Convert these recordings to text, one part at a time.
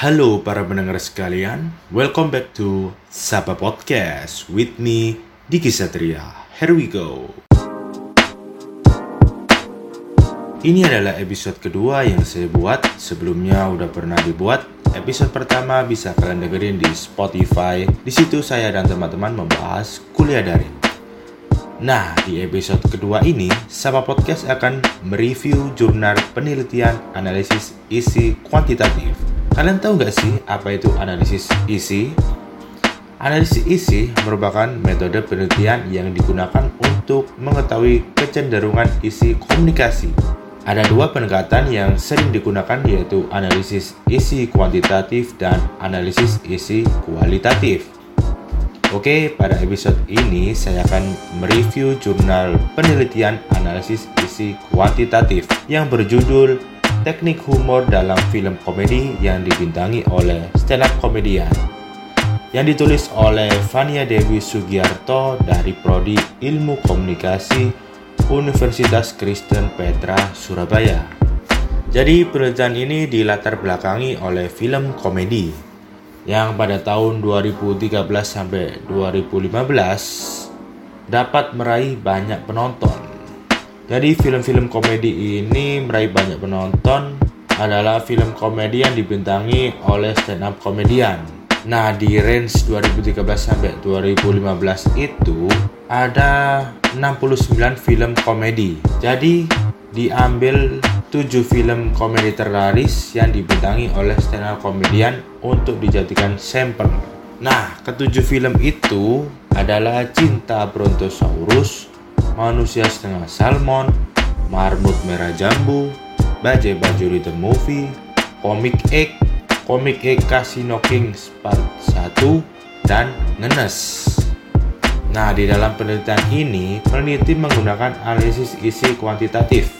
Halo para pendengar sekalian, welcome back to Sapa Podcast with me, Diki Satria. Here we go. Ini adalah episode kedua yang saya buat. Sebelumnya udah pernah dibuat. Episode pertama bisa kalian dengerin di Spotify. Di situ saya dan teman-teman membahas kuliah daring. Nah, di episode kedua ini, Sapa Podcast akan mereview jurnal penelitian analisis isi kuantitatif. Kalian tahu nggak sih apa itu analisis isi? Analisis isi merupakan metode penelitian yang digunakan untuk mengetahui kecenderungan isi komunikasi. Ada dua pendekatan yang sering digunakan yaitu analisis isi kuantitatif dan analisis isi kualitatif. Oke, pada episode ini saya akan mereview jurnal penelitian analisis isi kuantitatif yang berjudul Teknik Humor dalam Film Komedi yang dibintangi oleh stand up komedian yang ditulis oleh Fania Dewi Sugiarto dari Prodi Ilmu Komunikasi Universitas Kristen Petra Surabaya. Jadi penelitian ini dilatar belakangi oleh film komedi yang pada tahun 2013 sampai 2015 dapat meraih banyak penonton. Jadi film-film komedi ini meraih banyak penonton adalah film komedi yang dibintangi oleh stand up komedian. Nah, di range 2013 sampai 2015 itu ada 69 film komedi. Jadi diambil 7 film komedi terlaris yang dibintangi oleh stand up komedian untuk dijadikan sampel. Nah, ketujuh film itu adalah Cinta Brontosaurus, Manusia Setengah Salmon, Marmut Merah Jambu, Bajai Bajuri The Movie, Comic Egg, Comic Egg Casino Kings Part 1, dan Ngenes. Nah, di dalam penelitian ini, peneliti menggunakan analisis isi kuantitatif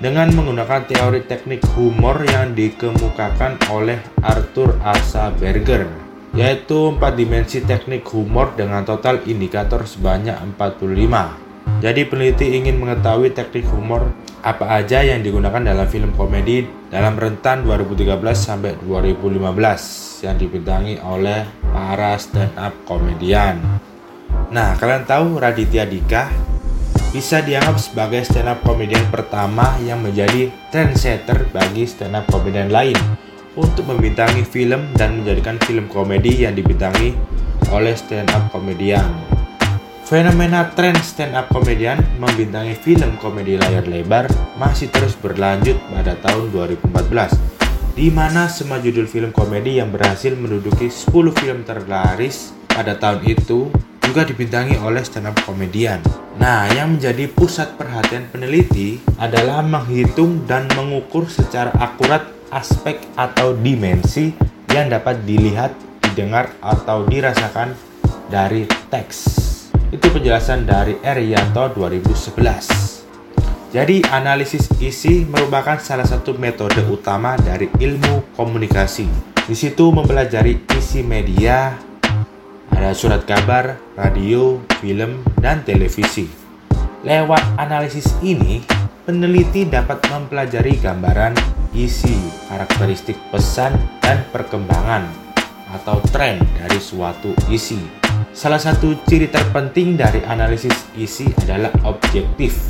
dengan menggunakan teori teknik humor yang dikemukakan oleh Arthur Asa Berger yaitu empat dimensi teknik humor dengan total indikator sebanyak 45. Jadi peneliti ingin mengetahui teknik humor apa aja yang digunakan dalam film komedi dalam rentan 2013 sampai 2015 yang dibintangi oleh para stand up komedian. Nah, kalian tahu Raditya Dika bisa dianggap sebagai stand up komedian pertama yang menjadi trendsetter bagi stand up komedian lain untuk membintangi film dan menjadikan film komedi yang dibintangi oleh stand up komedian. Fenomena tren stand up komedian membintangi film komedi layar lebar masih terus berlanjut pada tahun 2014 di mana semua judul film komedi yang berhasil menduduki 10 film terlaris pada tahun itu juga dibintangi oleh stand up komedian. Nah, yang menjadi pusat perhatian peneliti adalah menghitung dan mengukur secara akurat aspek atau dimensi yang dapat dilihat, didengar, atau dirasakan dari teks. Itu penjelasan dari Erianto 2011. Jadi, analisis isi merupakan salah satu metode utama dari ilmu komunikasi. Di situ mempelajari isi media, ada surat kabar, radio, film, dan televisi. Lewat analisis ini, peneliti dapat mempelajari gambaran isi, karakteristik pesan, dan perkembangan atau tren dari suatu isi. Salah satu ciri terpenting dari analisis isi adalah objektif.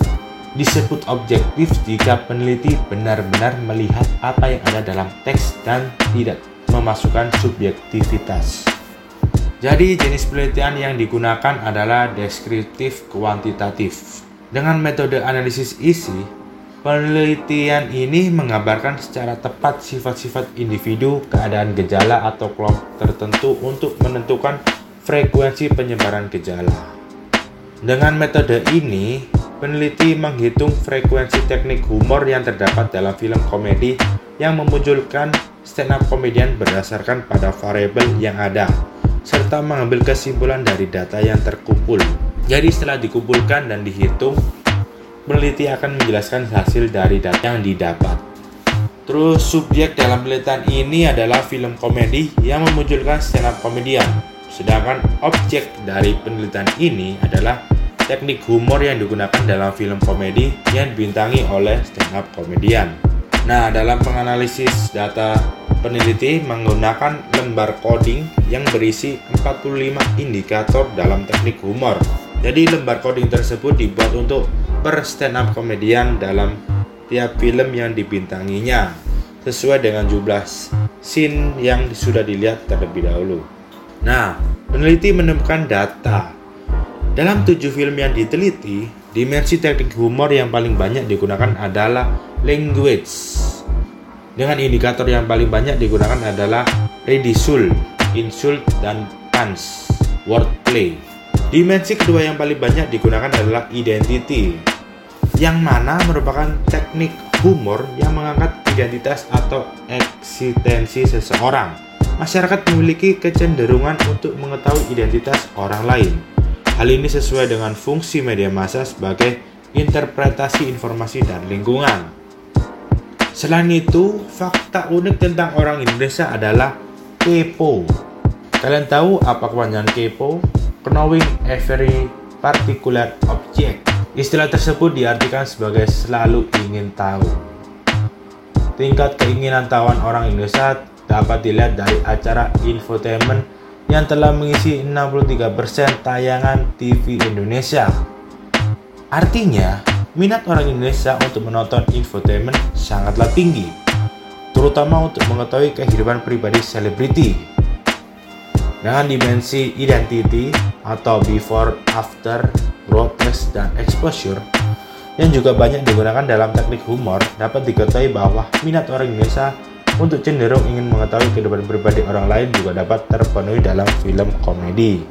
Disebut objektif jika peneliti benar-benar melihat apa yang ada dalam teks dan tidak memasukkan subjektivitas. Jadi jenis penelitian yang digunakan adalah deskriptif kuantitatif. Dengan metode analisis isi, penelitian ini menggambarkan secara tepat sifat-sifat individu, keadaan gejala atau kelompok tertentu untuk menentukan frekuensi penyebaran gejala. Dengan metode ini, peneliti menghitung frekuensi teknik humor yang terdapat dalam film komedi yang memunculkan stand up komedian berdasarkan pada variabel yang ada serta mengambil kesimpulan dari data yang terkumpul. Jadi setelah dikumpulkan dan dihitung, peneliti akan menjelaskan hasil dari data yang didapat. Terus subjek dalam penelitian ini adalah film komedi yang memunculkan stand up komedian. Sedangkan objek dari penelitian ini adalah teknik humor yang digunakan dalam film komedi yang dibintangi oleh stand up komedian. Nah, dalam penganalisis data peneliti menggunakan lembar coding yang berisi 45 indikator dalam teknik humor. Jadi lembar coding tersebut dibuat untuk per stand up komedian dalam tiap film yang dibintanginya sesuai dengan jumlah scene yang sudah dilihat terlebih dahulu. Nah, peneliti menemukan data. Dalam tujuh film yang diteliti, dimensi teknik humor yang paling banyak digunakan adalah language dengan indikator yang paling banyak digunakan adalah ridisul, insult, dan puns, wordplay. Dimensi kedua yang paling banyak digunakan adalah identity, yang mana merupakan teknik humor yang mengangkat identitas atau eksistensi seseorang. Masyarakat memiliki kecenderungan untuk mengetahui identitas orang lain. Hal ini sesuai dengan fungsi media massa sebagai interpretasi informasi dan lingkungan. Selain itu, fakta unik tentang orang Indonesia adalah kepo. Kalian tahu apa kepanjangan kepo? Knowing every particular object. Istilah tersebut diartikan sebagai selalu ingin tahu. Tingkat keinginan tahuan orang Indonesia dapat dilihat dari acara infotainment yang telah mengisi 63% tayangan TV Indonesia. Artinya, minat orang Indonesia untuk menonton infotainment sangatlah tinggi, terutama untuk mengetahui kehidupan pribadi selebriti. Dengan dimensi identity atau before, after, broadcast, dan exposure yang juga banyak digunakan dalam teknik humor dapat diketahui bahwa minat orang Indonesia untuk cenderung ingin mengetahui kehidupan pribadi orang lain juga dapat terpenuhi dalam film komedi.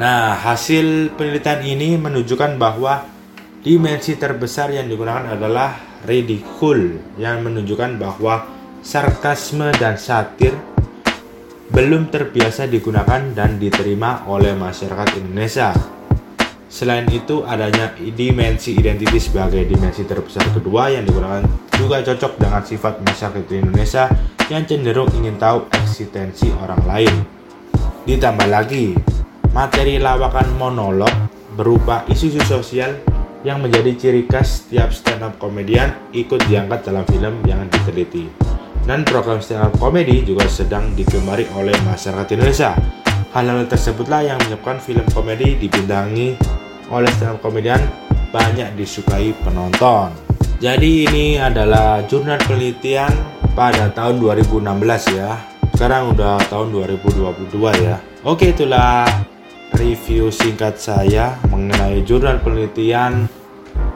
Nah, hasil penelitian ini menunjukkan bahwa Dimensi terbesar yang digunakan adalah ridicule yang menunjukkan bahwa sarkasme dan satir belum terbiasa digunakan dan diterima oleh masyarakat Indonesia. Selain itu, adanya dimensi identitas sebagai dimensi terbesar kedua yang digunakan juga cocok dengan sifat masyarakat Indonesia yang cenderung ingin tahu eksistensi orang lain. Ditambah lagi, materi lawakan monolog berupa isu-isu sosial yang menjadi ciri khas setiap stand up komedian ikut diangkat dalam film yang diteliti. Dan program stand up komedi juga sedang digemari oleh masyarakat Indonesia. Hal-hal tersebutlah yang menyebabkan film komedi dibintangi oleh stand up komedian banyak disukai penonton. Jadi ini adalah jurnal penelitian pada tahun 2016 ya. Sekarang udah tahun 2022 ya. Oke itulah review singkat saya mengenai jurnal penelitian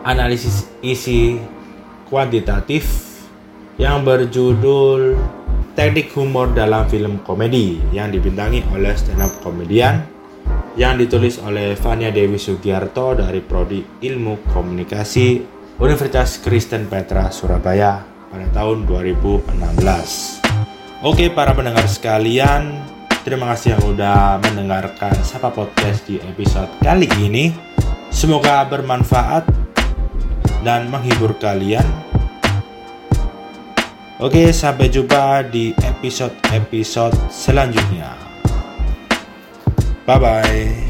analisis isi kuantitatif yang berjudul Teknik Humor dalam Film Komedi yang dibintangi oleh stand up komedian yang ditulis oleh Fania Dewi Sugiarto dari Prodi Ilmu Komunikasi Universitas Kristen Petra Surabaya pada tahun 2016. Oke para pendengar sekalian, Terima kasih yang udah mendengarkan Sapa Podcast di episode kali ini. Semoga bermanfaat dan menghibur kalian. Oke, sampai jumpa di episode-episode selanjutnya. Bye bye.